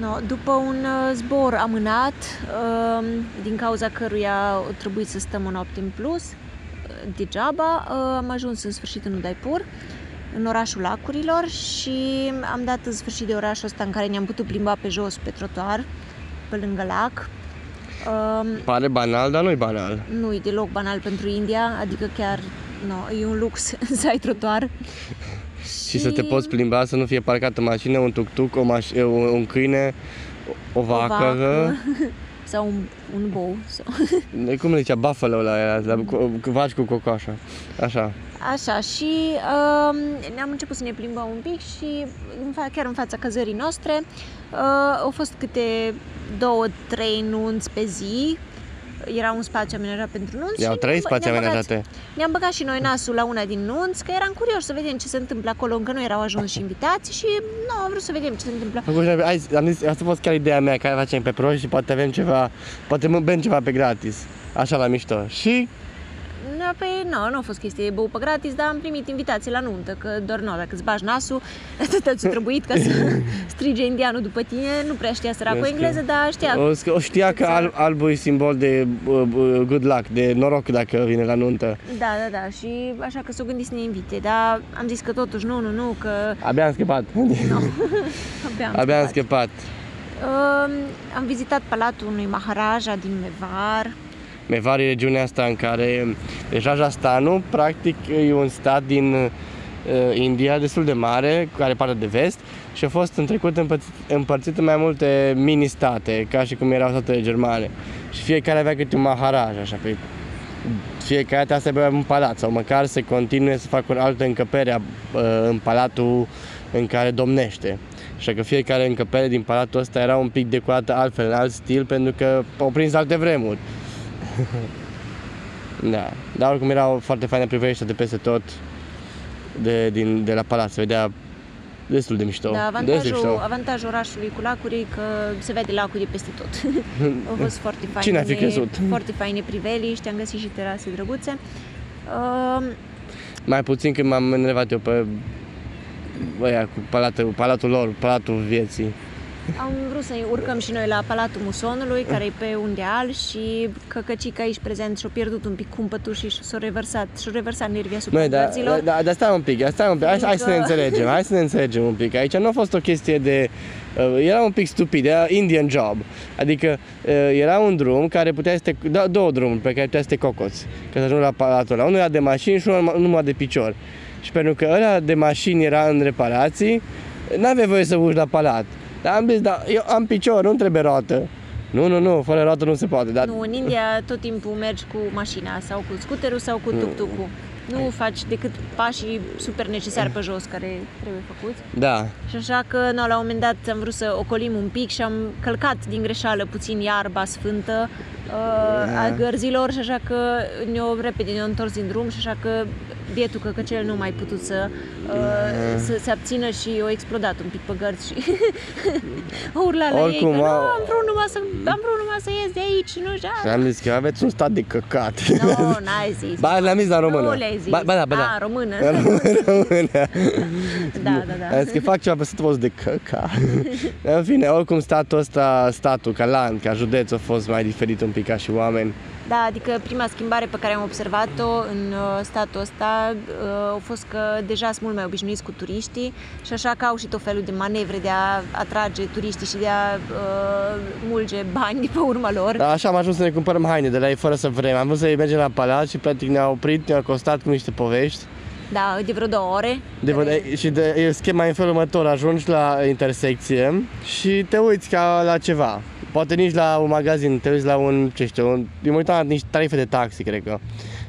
No, după un uh, zbor amânat, uh, din cauza căruia a trebuit să stăm o noapte în plus, uh, degeaba, uh, am ajuns în sfârșit în Udaipur, în orașul lacurilor și am dat în sfârșit de orașul ăsta în care ne-am putut plimba pe jos, pe trotuar, pe lângă lac. Uh, Pare banal, dar nu-i banal. nu e deloc banal pentru India, adică chiar no, e un lux să ai trotuar. Și să te poți plimba, să nu fie parcată mașină, un tuk-tuk, o maș- un, un câine, o, o o vacă, vacă sau un, un bou. Sau... De cum le zicea, buffalo la aia, la, cu, cu vaci cu cocoașă. Așa. Așa, și uh, ne-am început să ne plimbăm un pic și în fa- chiar în fața cazării noastre uh, au fost câte două, trei nunți pe zi. Era un spațiu amenajat pentru nunți. Iau și trei ne-am bă- spații ne-am băgat- amenajate. Ne-am băgat și noi nasul la una din nunți, că eram curioși să vedem ce se întâmplă acolo, încă nu erau ajuns și invitați și nu, am vrut să vedem ce se întâmplă. Acum, hai, am zis, asta a fost chiar ideea mea, care facem pe pro și poate avem ceva, poate mă bem ceva pe gratis. Așa la mișto. Și Da, păi nu, nu a fost chestie bău pe gratis, dar am primit invitații la nuntă, că doar nu, dacă îți bagi nasul, atât ți-a trebuit ca să strige indianul după tine, nu prea știa săracul Vezi că- engleză, dar știa. o, o știa că al, albul e simbol de uh, uh, good luck, de noroc dacă vine la nuntă. Da, da, da, și așa că s-o gândit să ne invite, dar am zis că totuși nu, nu, nu, că Abia am scăpat. abia am Abia am scăpat. scăpat. Um, am vizitat palatul unui maharaja din Mevar, Mevar e regiunea asta în care deci Rajasthanul practic e un stat din uh, India destul de mare, care are partea de vest și a fost în trecut împărțit, împărțit în mai multe mini-state, ca și cum erau statele germane. Și fiecare avea câte un maharaj, așa, pe fiecare dată să aibă un palat sau măcar să continue să facă o altă încăpere uh, în palatul în care domnește. Așa că fiecare încăpere din palatul ăsta era un pic decorată altfel, în alt stil, pentru că au prins alte vremuri. Da, dar oricum erau foarte faine priveliște de peste tot de, din, de la palat, se vedea destul de mișto. Da, destul de avantajul, mișto. avantajul orașului cu lacuri e că se vede lacul de peste tot. Au fost foarte faine. Cine ar fi crezut? Foarte faine priveliști, am găsit și terase drăguțe. Uh, Mai puțin când m-am enervat eu pe băia, cu palatul, palatul lor, palatul vieții. Am vrut să urcăm și noi la Palatul Musonului, care e pe un deal și căcăcica aici prezent și-a pierdut un pic cumpătul și s-a reversat, și-a reversat nervii asupra Măi, da, gărzilor. da, da, stai un pic, stai un pic, hai, hai să ne Încă- înțelegem, hai să ne înțelegem un pic. Aici nu a fost o chestie de, uh, era un pic stupid, era Indian job. Adică uh, era un drum care putea să te, da, două drumuri pe care putea să te cocoți, ca să ajungi la palatul ăla. Unul era de mașini și unul numai de picior. Și pentru că ăla de mașini era în reparații, n-aveai voie să urci la palat. Dar am zis, da, eu am picior, nu trebuie roată. Nu, nu, nu, fără roată nu se poate. Dar Nu, în India tot timpul mergi cu mașina sau cu scuterul sau cu tuk-tuk-ul. Nu faci decât pașii super necesari pe jos care trebuie făcuți. Da, Și așa că, no, la un moment dat am vrut să ocolim un pic și am călcat din greșeală puțin iarba sfântă uh, a gărzilor și așa că ne-o repede ne-o întors din drum și așa că bietul căcăcel nu mai putut să, uh, să se abțină și o explodat un pic pe gărzi și o urla la Oricum, ei că nu, a- am vrut numai să, am vrut numai să ies de aici, nu știu. și am zis că aveți un stat de căcat. Nu, n-ai zis. Ba, le-am zis la română. Nu le-ai zis. Ba, ba da, ba da. A, română. Română. da, da, da. Am zis că fac ceva pe satul de căca. În fine, oricum statul ăsta, statul ca land, ca județ a fost mai diferit un pic ca și oameni. Da, adică prima schimbare pe care am observat-o în uh, statul ăsta uh, a fost că deja sunt mult mai obișnuiți cu turiștii și așa că au și tot felul de manevre de a atrage turiștii și de a uh, mulge bani de pe urma lor. Dar așa am ajuns să ne cumpărăm haine de la ei fără să vrem. Am vrut să mergem la palat și practic ne-au oprit, ne-au costat cu niște povești. Da, de vreo două ore. De, care- și de, e schema e în felul următor, ajungi la intersecție și te uiți ca la ceva. Poate nici la un magazin, te uiți la un, ce știu, un, eu mă uitam la niște tarife de taxi, cred că.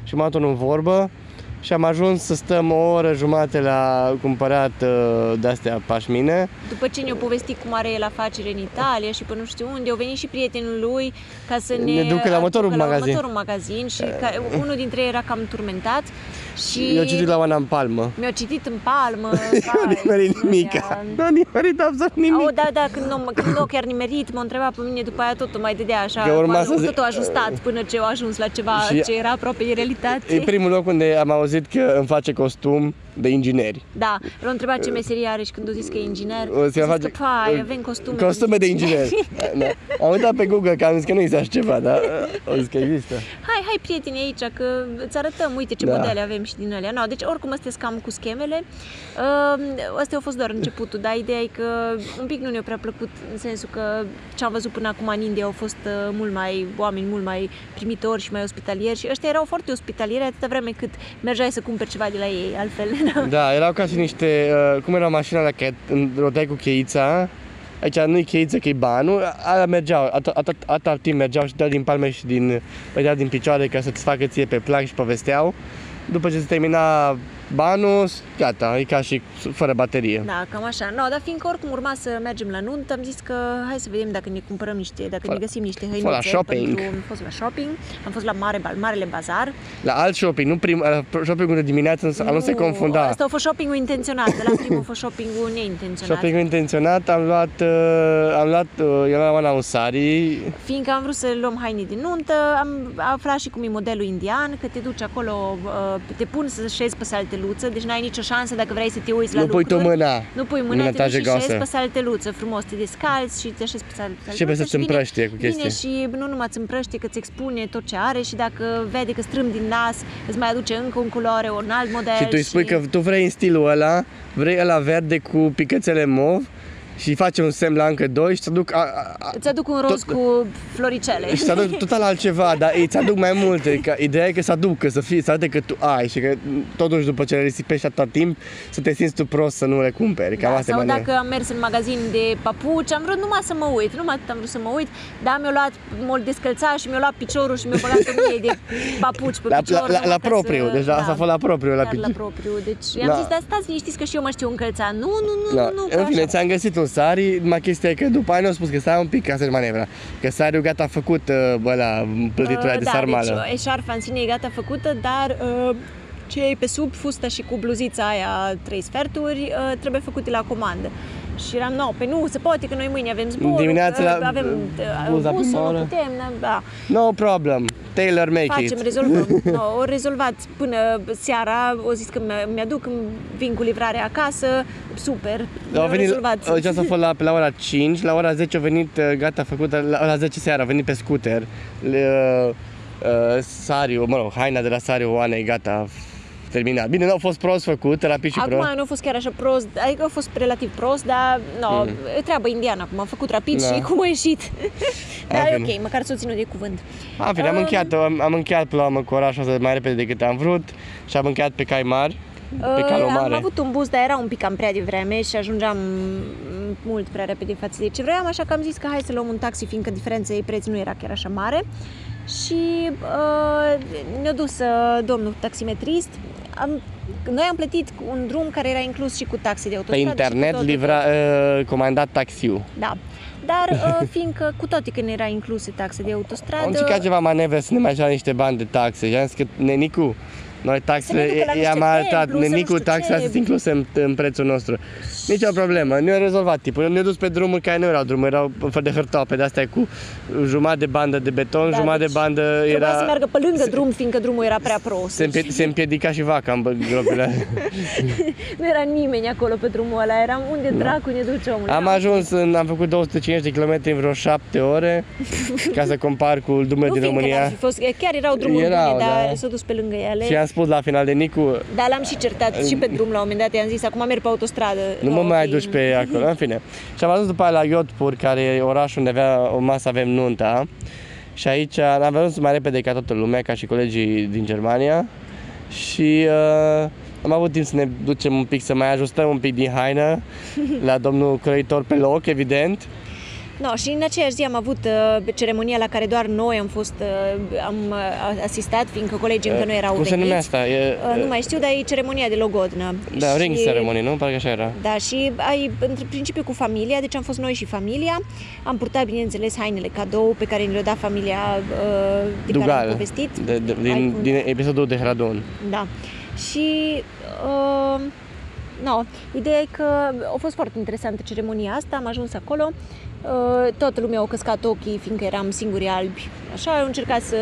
Și m-am dat în vorbă și am ajuns să stăm o oră jumate la cumpărat uh, de-astea pașmine. După ce ne-a povestit cum are el afacere în Italia și până nu știu unde, au venit și prietenul lui ca să ne, Ne ducă la următorul aducă la magazin. următorul magazin și ca, unul dintre ei era cam turmentat și Eu citit la Oana în palmă. mi-au citit în palmă. Nu nimerit nimica. Nu nimerit absolut nimic. Oh, da, da, când nu, când nu chiar nimerit, mă întreba pe mine, după aia totul mai dădea așa, Că urma nu, să zic- totul a ajustat până ce au ajuns la ceva Și- ce era aproape de realitate. E primul loc unde am auzit că îmi face costum de ingineri. Da, l-a întrebat ce meserie are și când a zis că e inginer, O să a zis face- că, pai, avem costume. Costume de ingineri. da. Am uitat pe Google că am zis că nu există așa ceva, dar o zis că există. Hai, hai prieteni aici că îți arătăm, uite ce Da. modele avem și din alea. No, deci oricum astea sunt cam cu schemele. Uh, astea au fost doar începutul, dar ideea e că un pic nu ne-a prea plăcut în sensul că ce am văzut până acum în India au fost uh, mult mai oameni, mult mai primitori și mai ospitalieri și ăștia erau foarte ospitalieri atâta vreme cât mergeai să cumperi ceva de la ei, altfel. Da, erau ca și niște, uh, cum era mașina la care roteai cu cheița, aici nu-i cheiță, că e banul, alea mergeau, atât, atât, atât timp mergeau și dădeau din palme și din, dădeau din picioare ca să-ți facă ție pe plac și povesteau. După ce se termina banul, gata, e ca și fără baterie. Da, cam așa. No, dar fiindcă oricum urma să mergem la nuntă, am zis că hai să vedem dacă ne cumpărăm niște, dacă Fă- ne găsim niște fă hăinuțe. la shopping. Pentru, am fost la shopping, am fost la mare, Marele Bazar. La alt shopping, nu prim, uh, shoppingul de dimineață, nu, nu se confunda. Asta a fost shoppingul intenționat, de la primul a fost shoppingul neintenționat. Shoppingul intenționat, am luat, uh, am luat, uh, eu la una un sari, Fiindcă am vrut să luăm haine de nuntă, am aflat și cum e modelul indian, că te duci acolo, uh, te pun să șezi pe salteluță, deci n-ai nicio șansă dacă vrei să te uiți la nu pui lucruri. tu mâna. Nu pui în mâna, te duci etaje și șezi goasă. pe salteluță, frumos, te descalți și te așezi pe salteluță. Și trebuie să-ți vine- împrăștie cu Vine chestii. și nu numai îți împrăștie, că îți expune tot ce are și dacă vede că strâm din nas, îți mai aduce încă un culoare, un alt model. Și tu îi spui că tu vrei în stilul ăla, vrei ăla verde cu picățele mov și face un semn la încă doi și să duc a, a, a, Îți aduc un roz tot- cu floricele. și să aduc total altceva, dar îți aduc mai multe. Că ideea e că să aducă, să fie, să arate că tu ai și că totuși după ce le risipești atât timp, să te simți tu prost să nu le cumperi. Cam Da, asta e sau maniera. dacă am mers în magazin de papuci, am vrut numai să mă uit, numai atât am vrut să mă uit, dar mi-a luat, m-a descălțat și mi-a luat piciorul și mi-a băgat o mie de papuci pe La, picior. la, la, numai la ca propriu, să, deci la asta a fost la propriu. La chiar la pic- propriu, deci i-am Da. zis, dar stați liniștiți că și eu mă știu încălța. Nu, nu, nu, Da. nu, nu, că În fine, așa. ți-am găsit un sari, numai chestia e că după aia ne-au spus că stai un pic ca să manevra. Că sariul gata făcut, uh, bă, la plătitura Uh, de da, sarmală. deci eșarfa în sine e gata făcută, dar uh, ce e pe sub, fusta și cu bluzița aia trei sferturi, uh, trebuie făcute la comandă. Și eram, no, pe nu, se poate că noi mâine avem zbor, Dimineața uh, la- avem uh, buza busul, prima nu oră. putem, da. No problem, tailor make Facem, it. rezolvăm. No, o rezolvat până seara, o zis că mi- mi-aduc, îmi vin cu livrarea acasă, super, Au au venit, rezolvat. deci asta a fost la, pe la ora 5, la ora 10 a venit uh, gata făcută, la ora 10 seara a venit pe scooter. Le, uh, Sariu, mă rog, haina de la Sariu Oanei gata, terminat. Bine, nu a fost prost făcut, rapid și Acum prost. nu a fost chiar așa prost, adică a fost relativ prost, dar no, Mm. e treabă indiană acum, am făcut rapid Da. și cum a ieșit. dar e bine. ok, măcar s-o ținut de cuvânt. Am, fine, am Um, încheiat, am, am încheiat până la urmă cu orașul ăsta mai repede decât am vrut și am încheiat pe cai mari, pe Uh, calul am mare. avut un bus, dar era un pic cam prea devreme și ajungeam mm, mult prea repede față de ce vreau, așa că am zis că hai să luăm un taxi, fiindcă diferența de preț nu era chiar așa mare. Și uh, ne-a dus uh, domnul taximetrist. Am, noi am plătit un drum care era inclus și cu taxe de Pe autostradă. și cu internet tot, livra, uh, comandat taxiul. Da. Dar uh, fiindcă cu toate că ne era incluse taxe de Am autostradă, încercat ceva manevre să ne mai ia niște bani de taxe și am zis că nenicu, noi taxele Să ne ducă la i-am niște arătat, templu, să nu nenicu, știu taxele ce. sunt incluse în, în prețul nostru. Nici o problemă, ne-a rezolvat tipul, ne-a dus pe drumuri care nu erau drumuri, erau fel de hârtoape de astea cu jumătate de bandă de beton, Da, jumătate deci de bandă trebuia era... să meargă pe lângă drum, fiindcă drumul era prea prost. Se, împie- se împiedica și vaca în bă- gropile. Nu era nimeni acolo pe drumul ăla, eram unde dracu ne duce omul. Am Da. ajuns, în, am făcut 250 de km în vreo 7 ore, ca să compar cu drumurile nu din fiindcă România. n-ar fi fost, chiar erau drumuri Erau, bune, dar da. s-a dus pe lângă ele. Și am spus la final de Nicu, Dar l-am și certat și pe drum la un moment dat, i-am zis, acum merg pe autostradă. Nu mă No, mai ok. aduci pe acolo, în fine. Și am ajuns după aia la Iotpur, care e orașul unde avea o masă avem nunta. Și aici am ajuns mai repede ca toată lumea, ca și colegii din Germania. Și uh, am avut timp să ne ducem un pic, să mai ajustăm un pic din haină la domnul croitor pe loc, evident. No, și în aceeași zi am avut uh, ceremonia la care doar noi am fost, uh, am uh, asistat, fiindcă colegii încă nu erau Cum se veniți. numea asta? E, Uh, nu mai știu, dar e ceremonia de logodnă. da, Și- ring ceremony, nu? Parcă așa era. Da, și ai, în principiu cu familia, deci am fost noi și familia. Am purtat, bineînțeles, hainele cadou pe care ni le-a dat familia uh, de care am Dugal, povestit. de, de, Ai din, cum- din episodul de Hradon. Da. Și uh, no, ideea e că a fost foarte interesantă ceremonia asta, am ajuns acolo, uh, toată lumea a căscat ochii, fiindcă eram singuri albi. Așa, au încercat să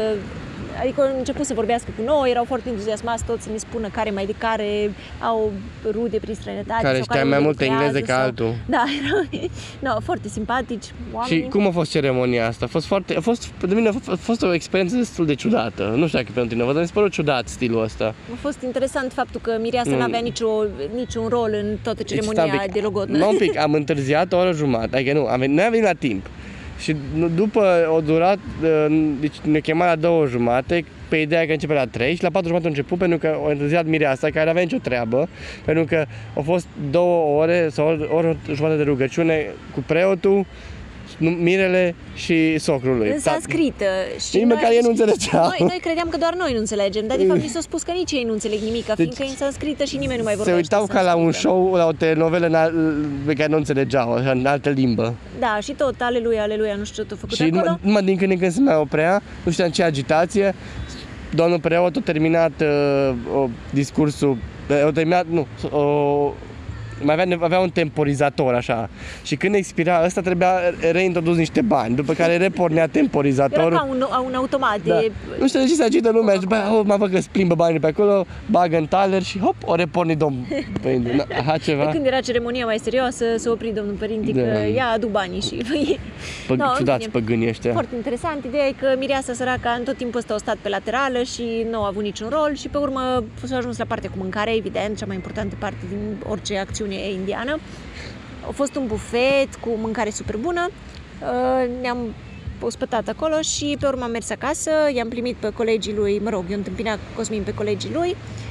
adică au început să vorbească cu noi, erau foarte entuziasmați toți să ne spună care mai de care au rude prin străinătate. Care sau știa unde mai mult lucrează engleză ca sau- altul. Da, erau no, foarte simpatici oamenii. Și cum a fost ceremonia asta? A fost foarte, a fost, pentru mine a fost- a fost o experiență destul de ciudată. Nu știu dacă pentru tine, vă mi se părut ciudat stilul ăsta. A fost interesant faptul că Mireasa Nu. nu avea nicio, niciun rol în toată ceremonia Deci, stai un de logodnă. Nu, un pic, am întârziat o oră jumătate, adică nu, am venit, noi am venit la timp. Și nu- după o durat, uh, deci ne chema la două jumate, pe ideea că începe la 3 și la 4 jumate a început pentru că a întârziat Mireasa, care avea nicio treabă, pentru că au fost două ore sau o oră jumătate de rugăciune cu preotul, nu- mirele și socrului. În Da, sanscrită. Și Nici noi- măcar ei nu înțelegeau. Noi, noi credeam că doar noi nu înțelegem, dar de fapt mi s-a spus că nici ei nu înțeleg nimic, fiindcă e în sanscrită și nimeni nu mai Se vorbește uitau ca la un sanscrită. show, la o telenovelă în al- pe care nu înțelegeau, așa, în altă limbă. Da, și tot, aleluia, aleluia, nu știu ce a făcut Și acolo. numai, numai din când în când se mai oprea, nu știam ce agitație, domnul preot a terminat uh, o, discursul, uh, a terminat, nu, o, mai avea, avea un temporizator așa și când expira ăsta trebuia reintrodus niște bani, după care repornea Era temporizatorul. ca un, un automat Da. de... Nu știu de ce se agită lumea și după aia, oh, mă văd că îți plimbă banii pe acolo, bagă în taler și hop, o reporni domn părinte. Na, Aha, ceva. Când era ceremonia mai serioasă, s-a oprit domnul părinte Da. că ia adu banii și... Pă, No, în ciudați fine. păgânii ăștia. Foarte interesant. Ideea e că Mireasa săraca în tot timpul ăsta a stat pe laterală și nu a avut niciun rol și pe urmă s-a ajuns la partea cu mâncare, evident, cea mai importantă parte din orice acțiune indiană. A fost un bufet cu mâncare super bună. Uh, Ne-am ospătat acolo și pe urmă am mers acasă, i-am primit pe colegii lui, mă rog, eu întâmpinat Cosmin pe colegii lui, uh,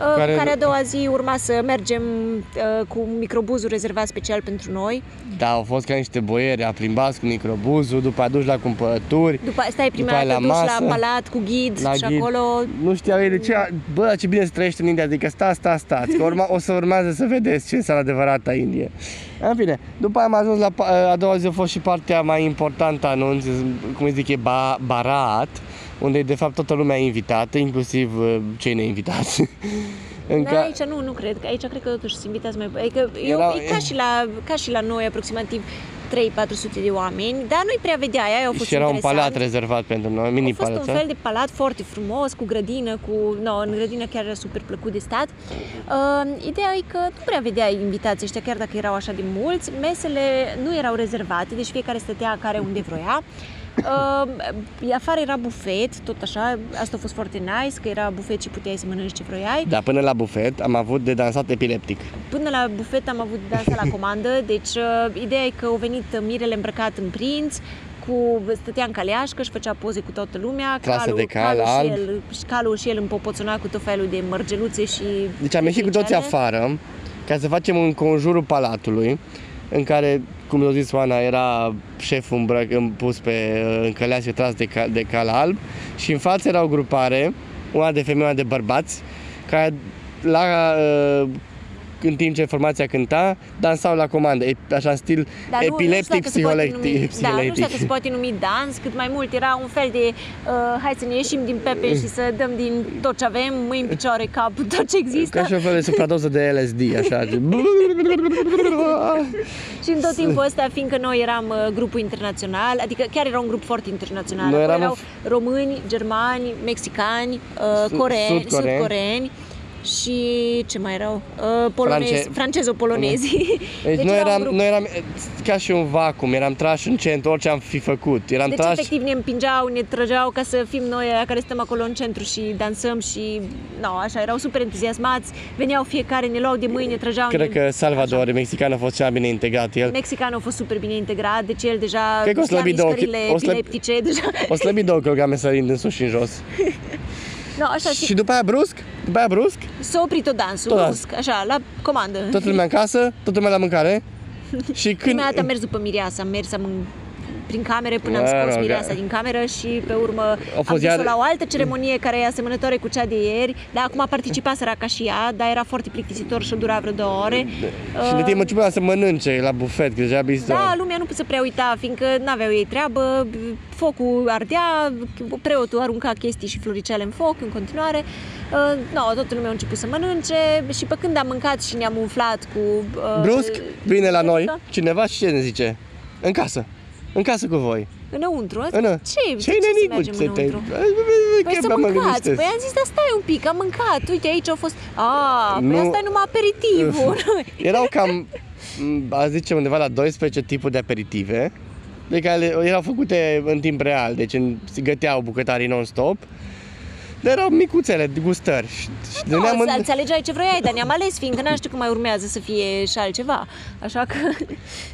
Care- care... care a doua zi urma să mergem uh, cu microbuzul rezervat special pentru noi. Da, au fost ca niște boieri, a plimbat cu microbuzul, după a dus la cumpărături. După stai prima După aia dată la dus masă, la palat cu ghid la și ghid. acolo Nu știau ei de ce, bă, ce bine se trăiește în India, adică sta, sta, stați, că urma, o să urmează să vedeți ce înseamnă adevărata Indie. În fine, după aia am ajuns la, pa- a doua zi a fost și partea mai importantă a anunț, cum îi zic, e ba, Barat, unde de fapt toată lumea e invitată, inclusiv uh, cei neinvitați. În Da, ca- aici nu, nu cred, că aici cred că totuși sunt invitați mai... Adică eu, Erau- e ca și, la, ca și la noi aproximativ 3-400 de oameni, dar nu-i prea vedea, aia a fost și era un interesant. palat rezervat pentru noi, mini a fost palat. un fel de palat foarte frumos, cu grădină, cu... No, în grădină chiar era super plăcut de stat. Uh, ideea e că nu prea vedeai invitații ăștia, chiar dacă erau așa de mulți. Mesele nu erau rezervate, deci fiecare stătea care unde vroia. Uh, afară era bufet, tot așa, asta a fost foarte nice, că era bufet și puteai să mănânci ce vroiai. Da, până la bufet am avut de dansat epileptic. Până la bufet am avut de asta la comandă, deci uh, ideea e că au venit mirele îmbrăcat în prinț, cu, stătea în caleașcă și făcea poze cu toată lumea, Trase de cal calul, alb. și el, și calul și el împopoțona cu tot felul de mărgeluțe și Deci am ieșit cu toții floricele. afară ca să facem un conjurul palatului în care, cum a zis Oana, era șeful îmbrăc, pus pe în căleașă tras de, cal, de cal alb și în față era o grupare, una de femei, una de bărbați, care la, uh, în timp ce formația cânta, dansau la comandă, e- așa în stil Dar nu- nu știu epileptic, dacă se poate psiholeptic. numi, Da, nu știu dacă psiholeptic. se poate numi dans, cât mai mult era un fel de uh, hai să ne ieșim din pepe și să dăm din tot ce avem, mâini, picioare, cap, tot ce există. Ca și un fel de supradoză de LSD, așa. Și în tot timpul ăsta, fiindcă noi eram uh, grupul internațional, adică chiar era un grup foarte internațional. Noi Acolo eram erau români, germani, mexicani, uh, Sud- coreeni, sud-coreeni. sud-coreeni și ce mai erau? Uh, polonezi, France- francezo-polonezi. Deci, noi, era un eram, grup. noi eram eh, ca și un vacuum, eram trași în centru, orice am fi făcut. Eram Deci, trași... efectiv, ne împingeau, ne trăgeau ca să fim noi aia care stăm acolo în centru și dansăm și, no, așa, erau super entuziasmați, veneau fiecare, ne luau de mâini, ne trăgeau. Cred ne... că Salvador, mexican, a fost cea mai bine integrat el. Mexicanul a fost super bine integrat, deci el deja Cred că o știa slăbit două mișcările chi- o slăb- epileptice, deja. O slăbit două kilograme sărind în sus și în jos. No, așa, și Și după aia brusc, după aia brusc, S-a oprit tot dansul, Tot dans. brusc, așa, la comandă. toată lumea în casă, toată lumea la mâncare. Și când... Prima dată am mers după Mireasa, am mers am în- prin camere până am Mă scos rog, Mireasa da. din cameră și pe urmă am fost dus-o iar- la o altă ceremonie care e asemănătoare cu cea de ieri, dar acum a participat săraca și ea, dar era foarte plictisitor și dura vreo două ore. Și de timp începea să mănânce la bufet, că deja bis Da, lumea nu se prea uita, fiindcă n-aveau ei treabă, focul ardea, preotul arunca chestii și floricele în foc în continuare. Uh, no, toată lumea a început să mănânce și pe când am mâncat și ne-am umflat cu... Uh, Brusc, vine la noi Da. cineva și ce ne zice? În casă. În casă cu voi. Înăuntru? Înă. Ce? Ce ce să nenic, mergem mă, te- înăuntru? Păi Că să mă mâncați. gândesc. Păi am zis, dar stai un pic, am mâncat. Uite, aici au fost... A, păi Nu. asta e numai aperitivul. Erau cam, m, a zice, undeva la 12 tipuri de aperitive, de care le- erau făcute în timp real, deci în, se găteau bucătarii non-stop. Dar erau micuțele, de gustări. Și, și Nu, dădeam în- să îți alegeai ce vroiai, dar ne-am ales, fiindcă n-am știut că mai urmează să fie și altceva. Așa că...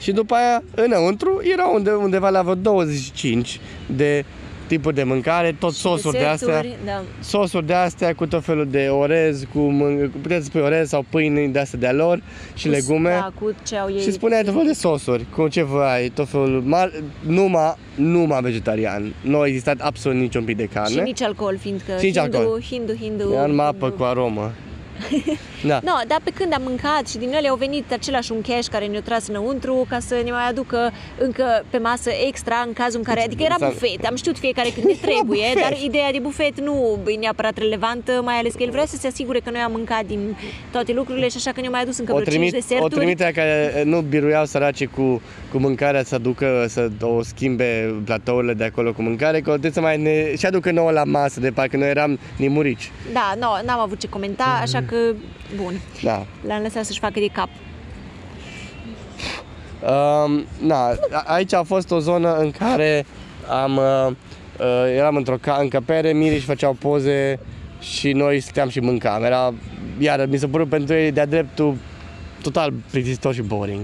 Și după aia, înăuntru, erau unde, undeva la vreo 25 de tipuri de mâncare, tot sosuri de astea. deserturi, Da. Sosuri de astea cu tot felul de orez, cu mân- cu- puteți să spui orez sau pâine de astea de-a lor și Cu- legume. Da, cu ce au ei. Și spuneai tot felul de sosuri, cu ce vrei, tot felul, mar- numai, numai vegetarian. Nu a existat absolut niciun pic de Și carne. nici alcool, fiindcă Și nici hindu, alcool. hindu, hindu, Era numai hindu. apă cu aromă. Da. No, dar pe când am mâncat și din ele au venit același un cash care ne-a tras înăuntru ca să ne mai aducă încă pe masă extra în cazul în care, adică era Asta- bufet, am știut fiecare cât ne trebuie, bufet. dar ideea de bufet nu e neapărat relevantă, mai ales că el vrea să se asigure că noi am mâncat din toate lucrurile și așa că ne-a mai adus încă O, vreo 5 trimit, o deserturi. trimitea care eh, nu biruiau săraci cu, cu mâncarea să ducă, să o schimbe platourile de acolo cu mâncare, că o trebuie să mai ne, și aducă nouă la masă, de parcă noi eram nimurici. Da, no, n-am avut ce comenta, așa că, bun, Da. l-am lăsat să-și facă de cap. Um, na, a- aici a fost o zonă în care am, uh, uh, eram într-o ca- încăpere, mirii și făceau poze și noi stăteam și mâncam. Era, iar mi se părut pentru ei de-a dreptul total plictisitor și boring.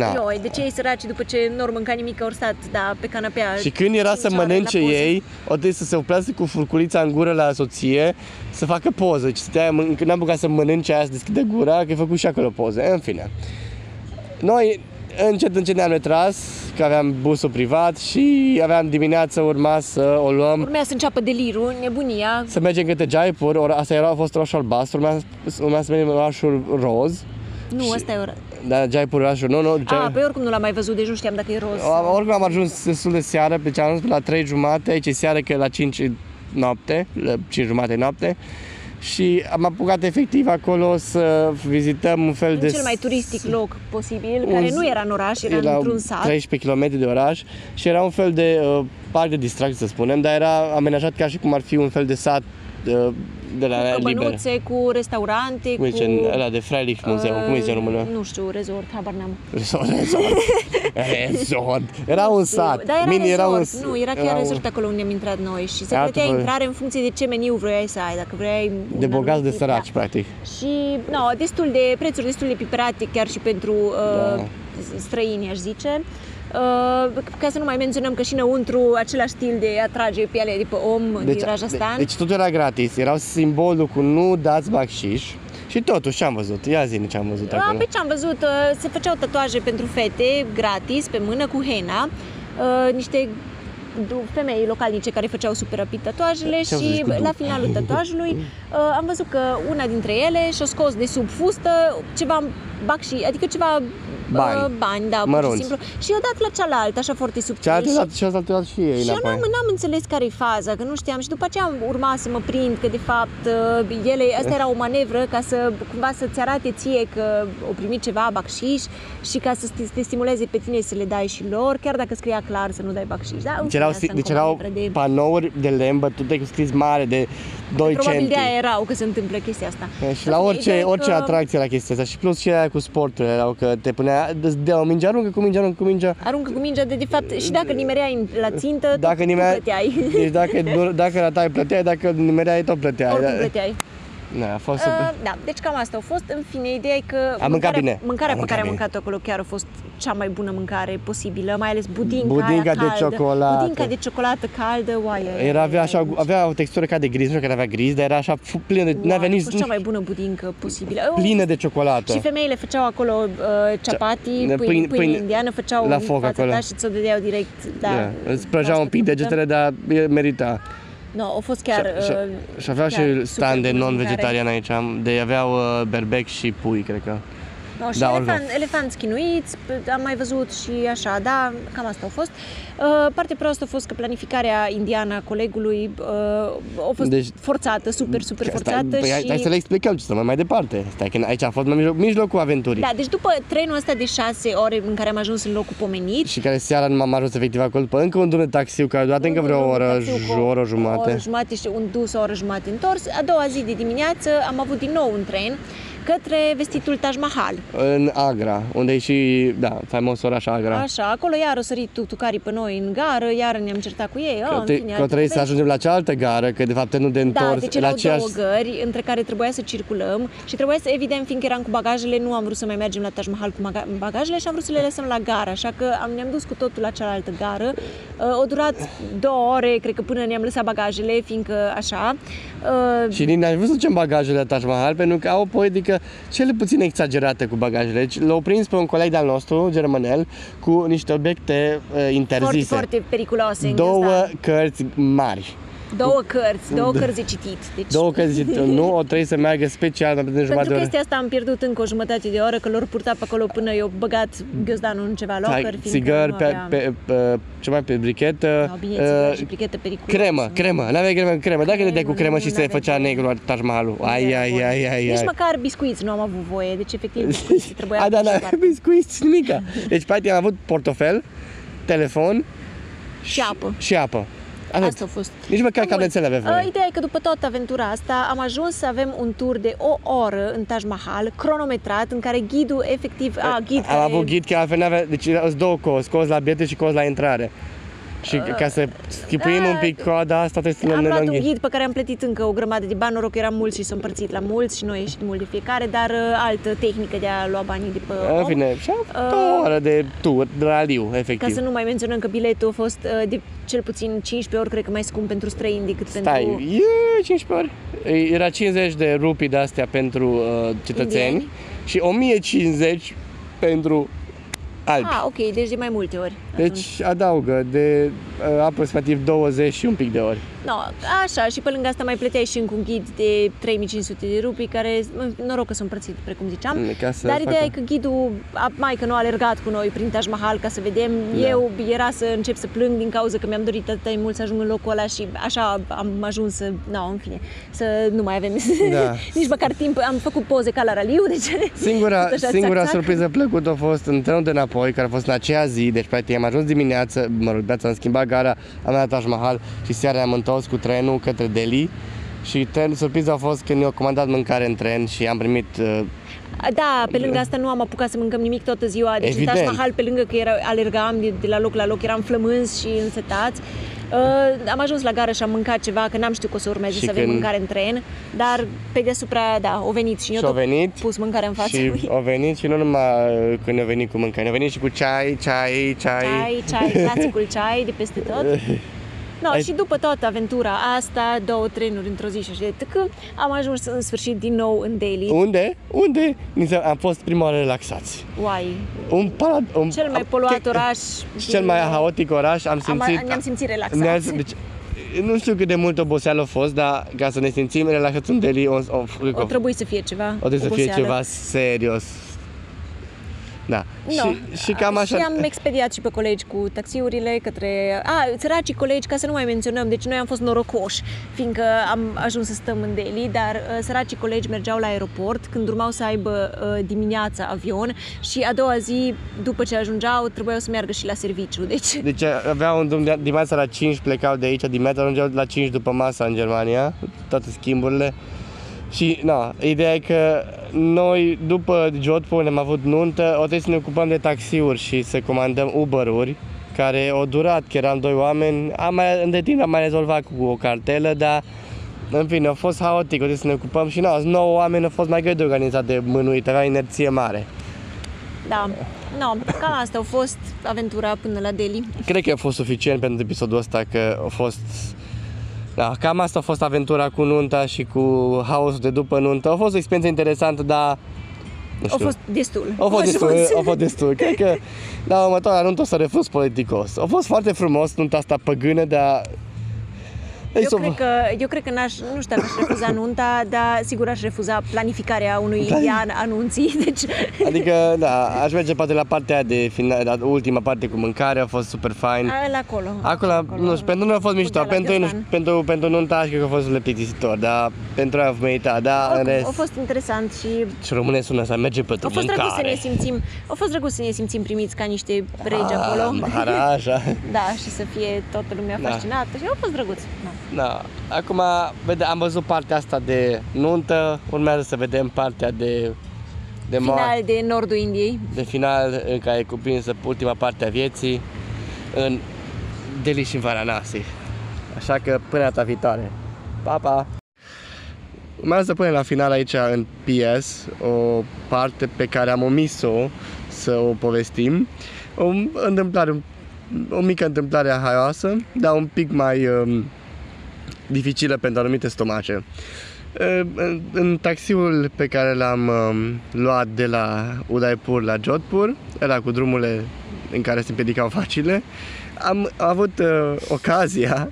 Da. Noi, de ce ei săraci după ce nu ori mânca nimic, ori stat, da, pe canapea. Și când era să cinci ore mănânce la poză. ei, o trebuie să se oprească cu furculița în gură la soție, să facă poză. Și stătea, mân- când n-am bucat să mănânce aia, să deschide gura, că ai făcut și acolo poze. În fine. Noi încet, încet ne-am retras, că aveam busul privat și aveam dimineața urma să o luăm Urmea să înceapă delirul, nebunia. să mergem către Jaipur, ora, asta era, a fost orașul albastru, urmea, urmea să mergem în orașul roz. Nu, Și- ăsta e ora. Da, Jaipur, orașul, nu, nu, A, Jai- pe oricum nu l-am mai văzut, deci nu știam dacă e roz. A- Oricum am ajuns destul de seară, deci am ajuns pe la 3 jumate, aici e seară că e la 5 noapte, la 5 jumate noapte. Și am apucat efectiv acolo să vizităm un fel în de... cel mai turistic loc posibil, un- care nu era în oraș, era, era într-un sat. 13 km de oraș și era un fel de uh, parc de distracție, să spunem, dar era amenajat ca și cum ar fi un fel de sat uh, de la cu liber. cămănuțe, cu restaurante, Cum cu... zice, ăla de Freilich Museum, cum îi zice în română? Nu știu, resort, habar n-am. Resort, resort. resort. Era un sat. Da, era Mini resort. era un, Nu, era chiar era un- resort acolo unde am intrat noi și se Era plătea altfel. intrare în funcție de ce meniu vroiai să ai, dacă vrei... De un bogați de anumit tip, săraci, da. practic. Și, no, destul de, prețuri destul de piperate chiar și pentru uh, Da. străini, aș zice. Uh, ca să nu mai menționăm că și înăuntru același stil de atrage piele de pe om din Rajasthan. deci totul era gratis, era simbolul cu nu dați bacșiș și totuși ce am văzut? Ia zi ce am văzut A, acolo. pe ce am văzut, uh, se făceau tatuaje pentru fete gratis pe mână cu hena. Uh, niște du- femei localnice care făceau super rapid tatuajele Ce-au zis și cu du? la finalul tatuajului uh, am văzut că una dintre ele și-a scos de sub fustă ceva bacși, adică ceva Bani. uh, bani da, pur și Mărunți. simplu. Și i-a dat la cealaltă, așa foarte subtil. Cealaltă și- dat și asta dat și ei și eu înapoi. n-am, n-am înțeles care e faza, că nu știam și după aceea am urma să mă prind că de fapt uh, ele, asta era o manevră ca să cumva să-ți arate ție că o primit ceva bacșiș și ca să te, te stimuleze pe tine să le dai și lor, chiar dacă scria clar să nu dai bacșiș. Da? În Deci fine, erau, asta deci încă o erau manevră de... panouri de lemn bătute cu scris mare de 2 Probabil centi. de aia erau că se întâmplă chestia asta. Și În la fine, orice, ideea e orice că- atracție la chestia asta și plus și aia cu sporturile erau că te punea, îți dea o minge, aruncă cu minge, aruncă cu mingea. Aruncă cu mingea de, de fapt, și dacă nimereai în- la țintă, Dacă tu, nimea, tu plăteai. deci dacă, nu- dacă ratai plăteai, dacă nimereai tot plăteai. Oricum Da. plăteai. Da, a fost super. Uh, da, deci cam asta a fost. În fine, ideea e că mâncat mâncarea, bine. mâncarea Am pe care am mâncat mâncat acolo chiar a fost cea mai bună mâncare posibilă, mai ales budinca, Budinca aia de caldă. ciocolată. Budinca de ciocolată caldă, oaie. Era, avea, așa, avea o textură ca de griz, nu știu că avea griz, dar era așa fu- plină de, n-avea a nici, fost cea mai bună budincă posibilă. plină de ciocolată. Și femeile făceau acolo uh, chapati, de pâine, pâine- pâine, pâine indiană, făceau la în foc fața acolo. ta și ți-o dădeau direct. Da, Da, îți prăjeau proaspăt un pic făcută. degetele, dar e- merita. No, a fost chiar... și, uh, și avea chiar și super stand de bună non-vegetarian aici, am- de aveau uh, berbec și pui, cred că. No, și Da, elefant, Orlov. elefanți chinuiți, p- am mai văzut și așa, da, cam asta a fost. Uh, partea proastă a fost că planificarea indiană a colegului uh, a fost Deci- deci, forțată, super, super Stai, forțată păi, hai, și... hai să le explicăm ce să mai mai departe. Stai că aici a fost mijloc, mijlocul aventurii. Da, deci după trenul ăsta de șase ore în care am ajuns în locul pomenit, Și care seara nu m-am ajuns efectiv acolo după încă un drum de taxiu care a durat încă vreo un oră, taxiu cu o oră O jumate. oră jumate și un dus, o oră jumate întors. A doua zi de dimineață am avut din nou un tren către vestitul Taj Mahal. În Agra, unde e și, da, faimos oraș Agra. Așa, acolo iar o sărit tucarii pe noi în gară, iar ne-am certat cu ei. Că, Oh, te, în fine, că alte trebuie să povesti. ajungem la cealaltă gară, că de fapt nu de întors. Da, deci la erau aceeași... două gări între care trebuia să circulăm și trebuia să, evident, fiindcă eram cu bagajele, nu am vrut să mai mergem la Taj Mahal cu maga- bagajele și am vrut să le lăsăm la gară, așa că am, ne-am dus cu totul la cealaltă gară. Uh, o durat două ore, cred că până ne-am lăsat bagajele, fiindcă așa. Uh, Și nici n-aș vrut să ducem bagajele la Taj Mahal, pentru că au o politică cel puțin exagerată cu bagajele. Deci l-au prins pe un coleg de-al nostru, germanel, cu niște obiecte uh, foarte, interzise. foarte periculoase. în Două ăsta. cărți mari. Două cărți, două cărți de citit. Deci, Două cărți, nu, o trebuie să meargă special pentru jumătate pentru de oră. chestia asta am pierdut încă o jumătate de oră, că l-au purtat pe acolo până eu băgat ghiozdanul în ceva locker. Hai, fiindcă țigări nu pe, aveam- pe, pe, ce mai pe brichetă. No, bine, uh, țigări și brichetă periculoasă. Cremă, cremă, n-aveai cremă, cremă. Dacă le dai cu Cremă, cremă nu, și se n-aveai făcea voie. negru la Taj Mahalul. Ai, Nu era ai, voie. ai, ai, Nici ai. măcar biscuiți nu am avut voie, deci efectiv biscuiți trebuia A, da, da, și doar- biscuiți, nimica. Deci, practic, am avut portofel, telefon și apă. și apă. Atât. Asta a fost. Nici măcar Bun. cablețele avea Uh, voie. Ideea e că după toată aventura asta am ajuns să avem un tur de o oră în Taj Mahal, cronometrat, în care ghidul efectiv... A, ghid Am care... avut ghid, că altfel n-avea, deci erau două cozi, cozi la biete și cozi la intrare. Și ca să schipuim da, un pic coada asta trebuie să Am ne luat un înghim. ghid pe care am plătit încă o grămadă de bani, noroc că eram mulți și s-au împărțit la mulți și noi ieșit mult de fiecare, dar uh, altă tehnică de a lua banii de pe În om. fine, și am două ore de tur, de raliu, Ca efectiv. să nu mai menționăm că biletul a fost uh, de cel puțin 15 ori, cred că mai scump pentru străini decât Stai, pentru... e 15 ori. Era 50 de rupii de astea pentru uh, cetățeni Indieni. și 1050 pentru albi. Ah, ok, deci de mai multe ori. atunci. Deci adaugă de uh, aproximativ 20 și un pic de ori. No, așa, și pe lângă asta mai plăteai și încă un ghid de 3500 de rupii, care, noroc că sunt împărțit, precum ziceam. Mm, ca să Dar facă- ideea e că ghidul, a- mai că nu a alergat cu noi prin Taj Mahal ca să vedem, Da. eu era să încep să plâng din cauza că mi-am dorit atât de mult să ajung în locul ăla și așa am ajuns să, no, în fine, să nu mai avem Da. nici măcar timp, am făcut poze ca la raliu, deci Singura, tot așa, singura țac, țac. surpriză plăcută a fost în trenul de înapoi, care a fost în aceea zi, deci practic am ajuns dimineață, mă rog, beața am schimbat gara, am dat Taj Mahal și seara am întors cu trenul către Delhi și tren, surpriza a fost că ne-au comandat mâncare în tren și am primit uh, Da, pe lângă asta nu am apucat să mâncăm nimic toată ziua. Deci Evident. în Taj Mahal, pe lângă că era, alergam de, de la loc la loc, eram flămânzi și însetați. Uh, am ajuns la gară și am mâncat ceva, că n-am știut că o să urmeze Și să avem când- mâncare în tren, dar pe deasupra, da, au venit și eu Și au tot venit pus mâncare în față. și au venit și nu numai uh, când au venit cu mâncare, au venit și cu ceai, ceai, ceai. Ceai, ceai, clasicul ceai de peste tot. No, Ai- și după toată aventura asta, două trenuri într-o zi și așa de tăcă, am ajuns în sfârșit din nou în Delhi. Unde? Unde? Ni se- Am fost prima oară relaxați. Uai, Un parad, un, cel mai poluat oraș. Și cel mai haotic oraș, am Am, simțit... ne-am simțit relaxați. Ne-ați- deci, nu știu cât de mult oboseală a fost, dar ca să ne simțim relaxați în Delhi, o, o, O trebuie să fie ceva. o trebuie să fie oboseală. ceva serios. Da. No. Și, și cam așa. Și am expediat și pe colegi cu taxiurile către... A, săracii colegi, ca să nu mai menționăm, deci noi am fost norocoși, fiindcă am ajuns să stăm în Delhi, dar uh, săracii colegi mergeau la aeroport când urmau să aibă uh, dimineața avion și a doua zi, după ce ajungeau, trebuiau să meargă și la serviciu, deci... Deci aveau un drum de dimineața la 5, plecau de aici, dimineața ajungeau la 5 după masa în Germania, toate schimburile. Și, na, ideea e că noi, după Jodhpur, ne-am avut nuntă, o trebuie să ne ocupăm de taxiuri și să comandăm Uber-uri, care au durat, că eram doi oameni, am mai, între timp am mai rezolvat cu o cartelă, dar în fine, a fost haotic, o trebuie să ne ocupăm și na, 9 oameni, a fost mai greu de organizat de mânuit, avea inerție mare. Da, no, cam asta a fost aventura până la Delhi. Cred că a fost suficient pentru episodul ăsta, că a fost... Da, cam asta a fost aventura cu nunta și cu haosul de după nuntă. A fost o experiență interesantă, dar... Nu A știu. fost destul. A fost Am destul, ajuns. a fost destul. Cred că la următoarea nuntă o să refuz politicos. A fost foarte frumos nunta asta păgână, dar Ei, Eu s-o- cred, că, eu cred că n-aș, nu știu dacă aș refuza nunta, dar sigur aș refuza planificarea unui an anunții. Deci, Adică, da, aș merge poate la partea aia de final, la ultima parte cu mâncare, a fost super fain. la acolo. Acolo, nu știu, pentru noi a fost mișto, Cu de la pentru, ei nu, Gheorghan. știu, pentru, pentru nunta aș cred că a fost plictisitor, dar pentru aia a meritat, dar în Oricum, rest, a fost interesant și și române sună să merge pe a fost drăguț să mâncare. ne simțim, a fost drăguț să ne simțim primiți ca niște regi Ah, acolo. Maharaja. Da, și să fie toată lumea Da. fascinată și a fost drăguț. Da. Da. Acum, vede, am văzut partea asta de nuntă, urmează să vedem partea de de, mo- Final de nordul Indiei. de final în care e cuprinsă ultima parte a vieții în Delhi și în Varanasi. Așa că până data viitoare. Pa, pa! Urmează să punem la final aici în PS o parte pe care am omis-o să o povestim. O întâmplare, o mică întâmplare haioasă, dar un pic mai um, dificilă pentru anumite stomace. Uh, În, în taxiul pe care l-am um, luat de la Udaipur la Jodhpur, era cu drumurile în care se împiedicau facile, am avut uh, ocazia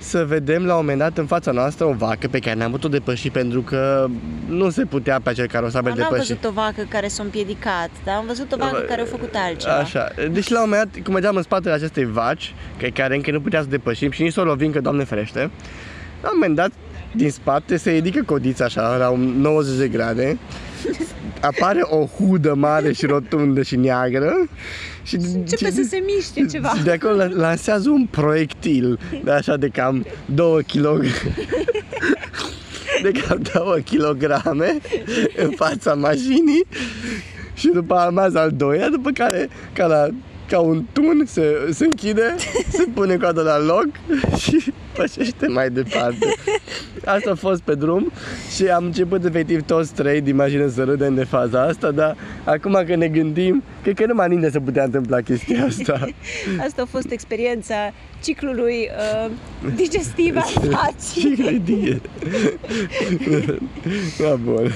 să vedem la un moment dat în fața noastră o vacă pe care n-am putut depăși pentru că nu se putea pe acel carosabil Dar n-am depăși. văzut o vacă care s-a împiedicat, dar am văzut o vacă care a făcut altceva. Așa. Deci la un moment dat, cum mergeam în spatele acestei vaci, pe care încă nu putea să depășim și nici să o lovim, că Doamne ferește, la un moment dat, din spate, se ridică codița așa, la un 90 de grade, apare o hudă mare și rotundă și neagră și, Începe să se miște ceva. și de acolo la- lansează un proiectil de așa de cam 2 kg de cam 2 kg în fața mașinii și după aia urmează al doilea, după care ca, la, ca un tun se, se închide, se pune coada la loc și pășește mai departe. Asta a fost pe drum și am început efectiv toți trei din mașină să râdem de faza asta, dar acum că ne gândim, cred că numai nimeni se putea întâmpla chestia asta. Asta a fost experiența ciclului uh, digestiv al vacii. Ce gândire! Da, bun.